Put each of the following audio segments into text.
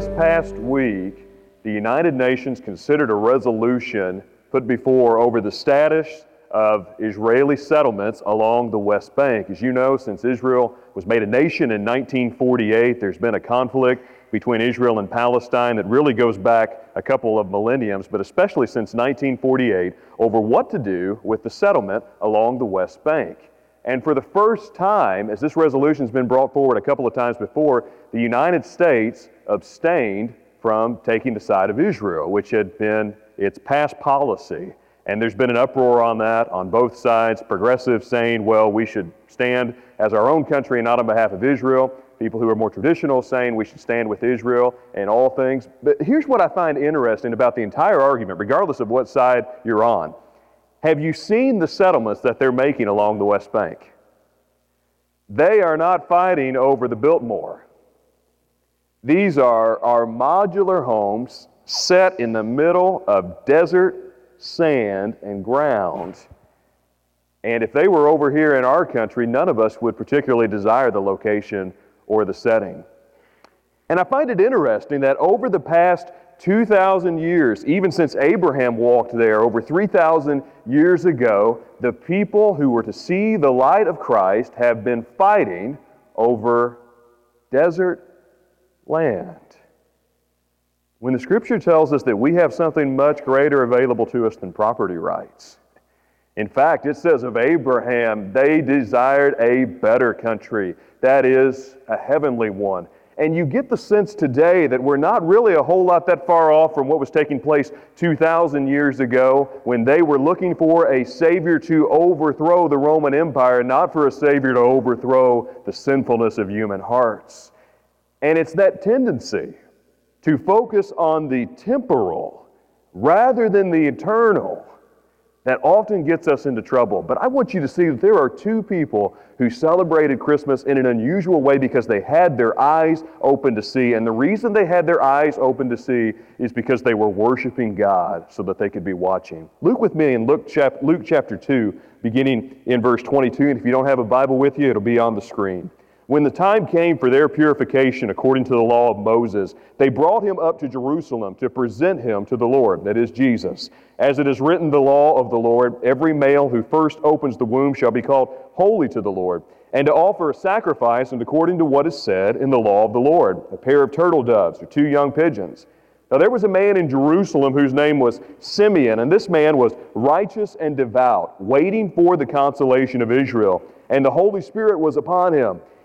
this past week, the United Nations considered a resolution put before over the status of Israeli settlements along the West Bank. As you know, since Israel was made a nation in 1948, there's been a conflict between Israel and Palestine that really goes back a couple of millenniums, but especially since 1948, over what to do with the settlement along the West Bank. And for the first time, as this resolution has been brought forward a couple of times before, the United States abstained from taking the side of Israel, which had been its past policy. And there's been an uproar on that on both sides. Progressives saying, well, we should stand as our own country and not on behalf of Israel. People who are more traditional saying we should stand with Israel in all things. But here's what I find interesting about the entire argument, regardless of what side you're on. Have you seen the settlements that they're making along the West Bank? They are not fighting over the Biltmore. These are, our modular homes set in the middle of desert, sand, and ground. And if they were over here in our country, none of us would particularly desire the location or the setting. And I find it interesting that over the past 2,000 years, even since Abraham walked there over 3,000 years ago, the people who were to see the light of Christ have been fighting over desert land. When the scripture tells us that we have something much greater available to us than property rights. In fact, it says of Abraham, they desired a better country, that is, a heavenly one. And you get the sense today that we're not really a whole lot that far off from what was taking place 2,000 years ago when they were looking for a Savior to overthrow the Roman Empire, not for a Savior to overthrow the sinfulness of human hearts. And it's that tendency to focus on the temporal rather than the eternal that often gets us into trouble. But I want you to see that there are two people who celebrated Christmas in an unusual way because they had their eyes open to see. And the reason they had their eyes open to see is because they were worshiping God so that they could be watching. Look with me in Luke, chap- Luke chapter 2, beginning in verse 22. And if you don't have a Bible with you, it'll be on the screen. When the time came for their purification according to the law of Moses, they brought him up to Jerusalem to present him to the Lord, that is Jesus. As it is written, the law of the Lord, every male who first opens the womb shall be called holy to the Lord, and to offer a sacrifice and according to what is said in the law of the Lord, a pair of turtle doves or two young pigeons. Now there was a man in Jerusalem whose name was Simeon, and this man was righteous and devout, waiting for the consolation of Israel, and the Holy Spirit was upon him.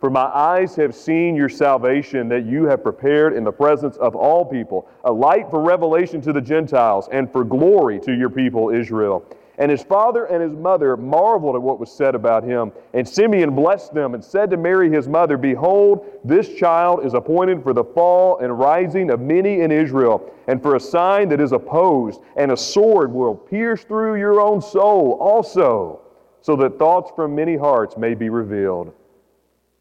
For my eyes have seen your salvation that you have prepared in the presence of all people, a light for revelation to the Gentiles and for glory to your people Israel. And his father and his mother marveled at what was said about him. And Simeon blessed them and said to Mary his mother, Behold, this child is appointed for the fall and rising of many in Israel, and for a sign that is opposed, and a sword will pierce through your own soul also, so that thoughts from many hearts may be revealed.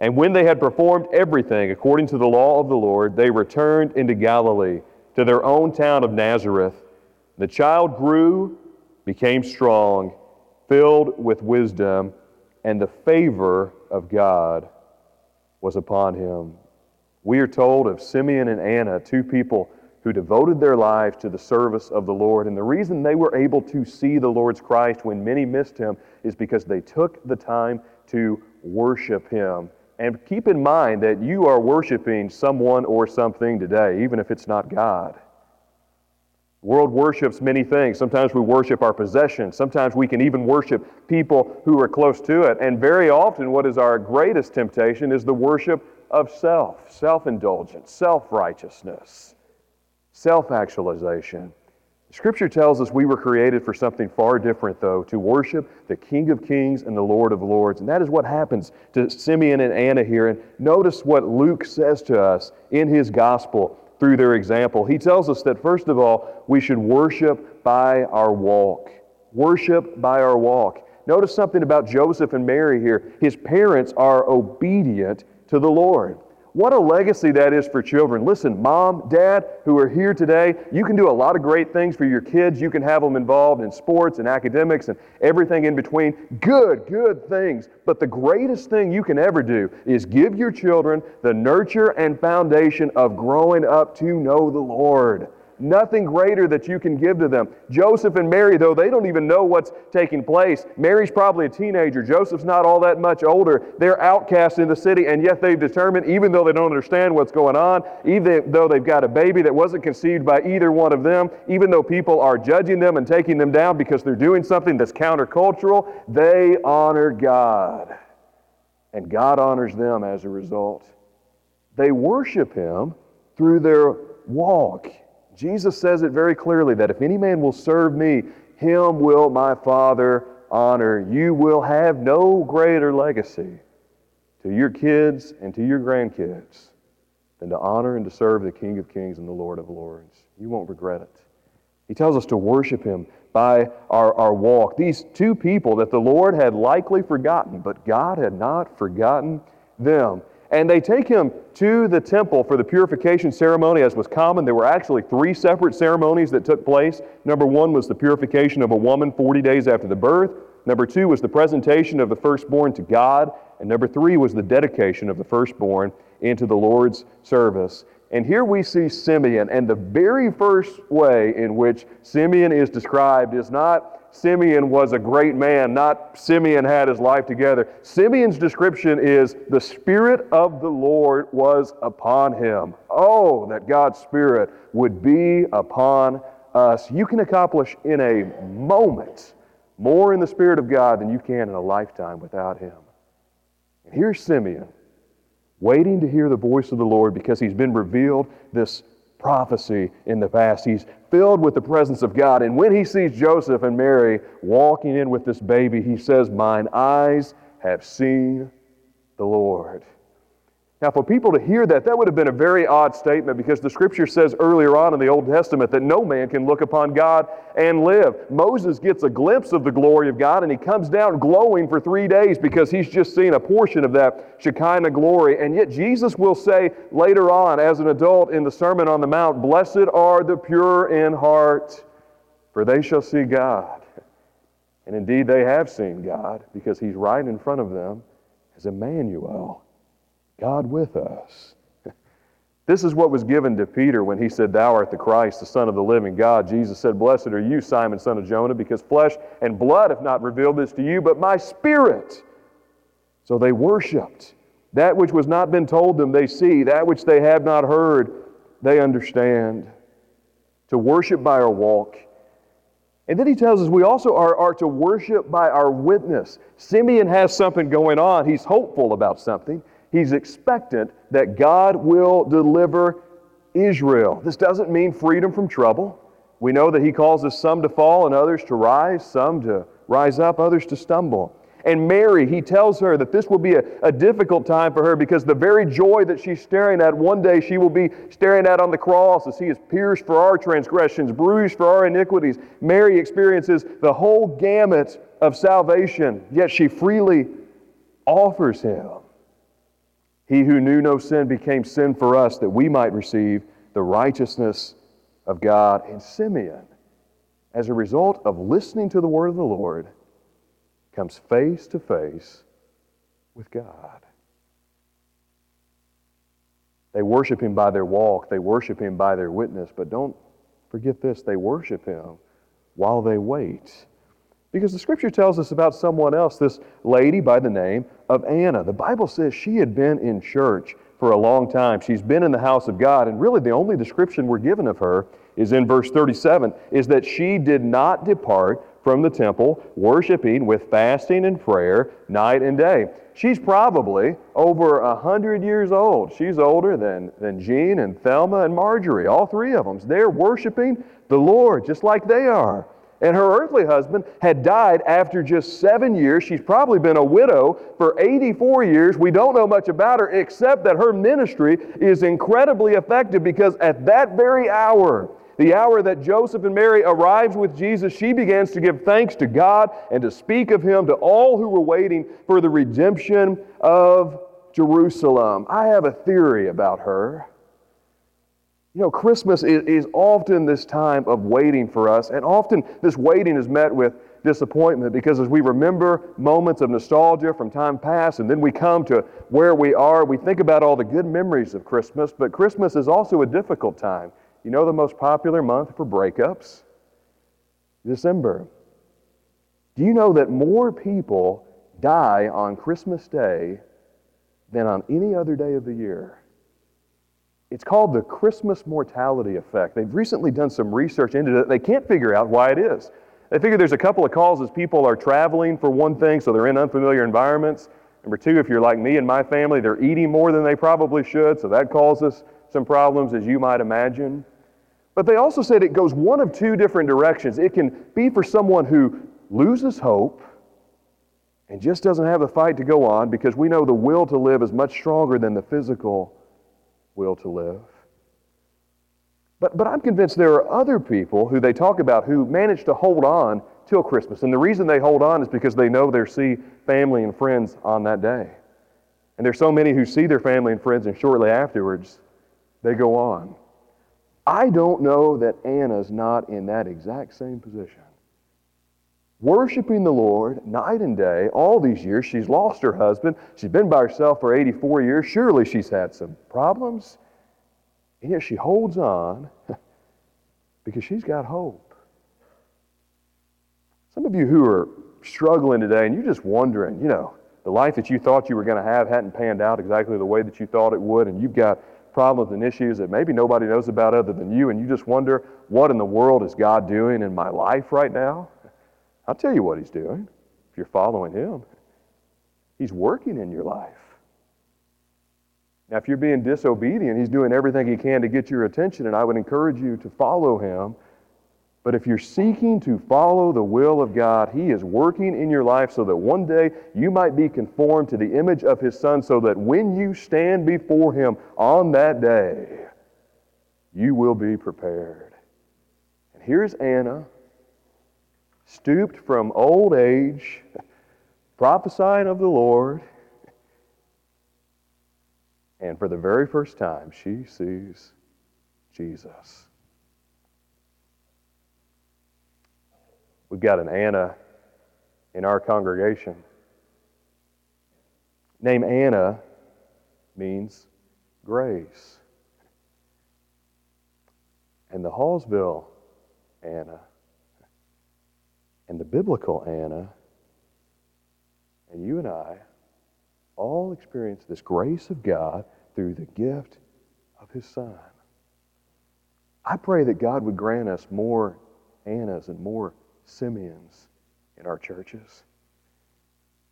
And when they had performed everything according to the law of the Lord, they returned into Galilee to their own town of Nazareth. The child grew, became strong, filled with wisdom, and the favor of God was upon him. We are told of Simeon and Anna, two people who devoted their lives to the service of the Lord. And the reason they were able to see the Lord's Christ when many missed him is because they took the time to worship him and keep in mind that you are worshiping someone or something today, even if it's not God. The world worships many things. Sometimes we worship our possessions. Sometimes we can even worship people who are close to it. And very often, what is our greatest temptation is the worship of self, self indulgence, self righteousness, self actualization. Scripture tells us we were created for something far different, though, to worship the King of Kings and the Lord of Lords. And that is what happens to Simeon and Anna here. And notice what Luke says to us in his gospel through their example. He tells us that, first of all, we should worship by our walk. Worship by our walk. Notice something about Joseph and Mary here. His parents are obedient to the Lord. What a legacy that is for children. Listen, mom, dad, who are here today, you can do a lot of great things for your kids. You can have them involved in sports and academics and everything in between. Good, good things. But the greatest thing you can ever do is give your children the nurture and foundation of growing up to know the Lord. Nothing greater that you can give to them. Joseph and Mary, though, they don't even know what's taking place. Mary's probably a teenager. Joseph's not all that much older. They're outcasts in the city, and yet they've determined, even though they don't understand what's going on, even though they've got a baby that wasn't conceived by either one of them, even though people are judging them and taking them down because they're doing something that's countercultural, they honor God. And God honors them as a result. They worship Him through their walk Jesus says it very clearly that if any man will serve me, him will my Father honor. You will have no greater legacy to your kids and to your grandkids than to honor and to serve the King of Kings and the Lord of Lords. You won't regret it. He tells us to worship him by our, our walk. These two people that the Lord had likely forgotten, but God had not forgotten them. And they take him to the temple for the purification ceremony, as was common. There were actually three separate ceremonies that took place. Number one was the purification of a woman 40 days after the birth. Number two was the presentation of the firstborn to God. And number three was the dedication of the firstborn into the Lord's service. And here we see Simeon, and the very first way in which Simeon is described is not Simeon was a great man, not Simeon had his life together. Simeon's description is the Spirit of the Lord was upon him. Oh, that God's Spirit would be upon us. You can accomplish in a moment more in the Spirit of God than you can in a lifetime without Him. And here's Simeon waiting to hear the voice of the Lord because he's been revealed this prophecy in the past. He's filled with the presence of God. And when he sees Joseph and Mary walking in with this baby, he says, Mine eyes have seen the Lord. Now, for people to hear that, that would have been a very odd statement because the scripture says earlier on in the Old Testament that no man can look upon God and live. Moses gets a glimpse of the glory of God and he comes down glowing for three days because he's just seen a portion of that Shekinah glory. And yet, Jesus will say later on, as an adult in the Sermon on the Mount, Blessed are the pure in heart, for they shall see God. And indeed, they have seen God because he's right in front of them as Emmanuel. God with us. This is what was given to Peter when he said, Thou art the Christ, the Son of the living God. Jesus said, Blessed are you, Simon, son of Jonah, because flesh and blood have not revealed this to you, but my Spirit. So they worshiped. That which was not been told them, they see. That which they have not heard, they understand. To worship by our walk. And then he tells us we also are, are to worship by our witness. Simeon has something going on. He's hopeful about something. He's expectant that God will deliver Israel. This doesn't mean freedom from trouble. We know that He causes some to fall and others to rise, some to rise up, others to stumble. And Mary, he tells her that this will be a, a, difficult time for her because the very joy that she's staring at, one day she will be staring at on the cross as he is pierced for our transgressions, bruised for our iniquities. Mary experiences the whole gamut of salvation, yet she freely offers him. He who knew no sin became sin for us that we might receive the righteousness of God. And Simeon, as a result of listening to the word of the Lord, comes face to face with God. They worship him by their walk, they worship him by their witness, but don't forget this they worship him while they wait. Because the scripture tells us about someone else, this lady by the name of Anna. The Bible says she had been in church for a long time. She's been in the house of God, and really the only description we're given of her is in verse 37 is that she did not depart from the temple, worshiping with fasting and prayer night and day. She's probably over a hundred years old. She's older than, than Jean and Thelma and Marjorie, all three of them. They're worshiping the Lord just like they are. And her earthly husband had died after just seven years. She's probably been a widow for 84 years. We don't know much about her except that her ministry is incredibly effective because at that very hour, the hour that Joseph and Mary arrives with Jesus, she begins to give thanks to God and to speak of Him to all who were waiting for the redemption of Jerusalem. I have a theory about her. You know, Christmas is, is often this time of waiting for us, and often this waiting is met with disappointment because as we remember moments of nostalgia from time past and then we come to where we are, we think about all the good memories of Christmas, but Christmas is also a difficult time. You know the most popular month for breakups? December. Do you know that more people die on Christmas Day than on any other day of the year? It's called the Christmas mortality effect. They've recently done some research into it. They can't figure out why it is. They figure there's a couple of causes. People are traveling for one thing, so they're in unfamiliar environments. Number two, if you're like me and my family, they're eating more than they probably should, so that causes some problems, as you might imagine. But they also said it goes one of two different directions. It can be for someone who loses hope and just doesn't have the fight to go on because we know the will to live is much stronger than the physical will to live. But, but I'm convinced there are other people who they talk about who manage to hold on till Christmas. And the reason they hold on is because they know they'll see family and friends on that day. And there's so many who see their family and friends, and shortly afterwards, they go on. I don't know that Anna's not in that exact same position. Worshiping the Lord night and day all these years. She's lost her husband. She's been by herself for 84 years. Surely she's had some problems. And yet she holds on because she's got hope. Some of you who are struggling today and you're just wondering, you know, the life that you thought you were going to have hadn't panned out exactly the way that you thought it would, and you've got problems and issues that maybe nobody knows about other than you, and you just wonder, what in the world is God doing in my life right now? I'll tell you what He's doing if you're following Him. He's working in your life. Now, if you're being disobedient, He's doing everything He can to get your attention, and I would encourage you to follow Him. But if you're seeking to follow the will of God, He is working in your life so that one day you might be conformed to the image of His Son, so that when you stand before Him on that day, you will be prepared. And here's Anna, stooped from old age, prophesying of the Lord. And for the very first time, she sees Jesus. We've got an Anna in our congregation. Name Anna means grace. And the Hallsville Anna and the biblical Anna and you and I all experience this grace of God through the gift of His Son. I pray that God would grant us more Annas and more Simeons in our churches.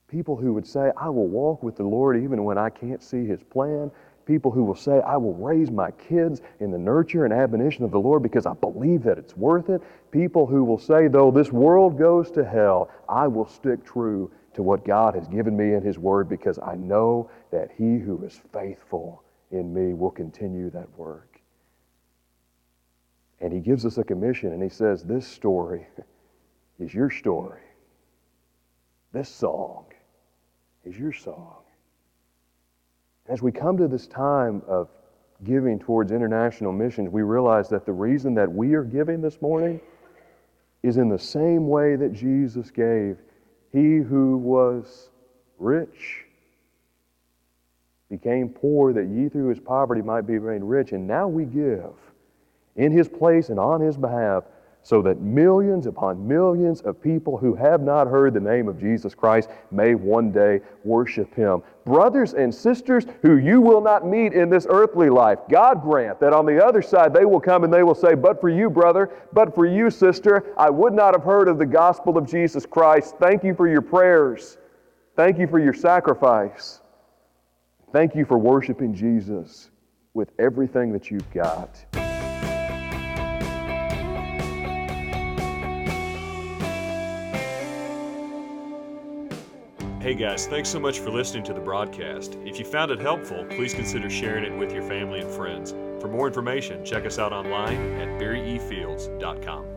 People who would say, I will walk with the Lord even when I can't see His plan. People who will say, I will raise my kids in the nurture and admonition of the Lord because I believe that it's worth it. People who will say, though this world goes to hell, I will stick true to what God has given me in His Word because I know that He who is faithful in me will continue that work. And He gives us a commission and He says, This story is your story. This song is your song. As we come to this time of giving towards international missions, we realize that the reason that we are giving this morning is in the same way that Jesus gave. He who was rich became poor that ye through his poverty might be made rich. And now we give in his place and on his behalf so that millions upon millions of people who have not heard the name of Jesus Christ may one day worship Him. Brothers and sisters who you will not meet in this earthly life, God grant that on the other side they will come and they will say, But for you, brother, but for you, sister, I would not have heard of the gospel of Jesus Christ. Thank you for your prayers. Thank you for your sacrifice. Thank you for worshiping Jesus with everything that you've got. Hey guys, thanks so much for listening to the broadcast. If you found it helpful, please consider sharing it with your family and friends. For more information, check us out online at barryefields.com.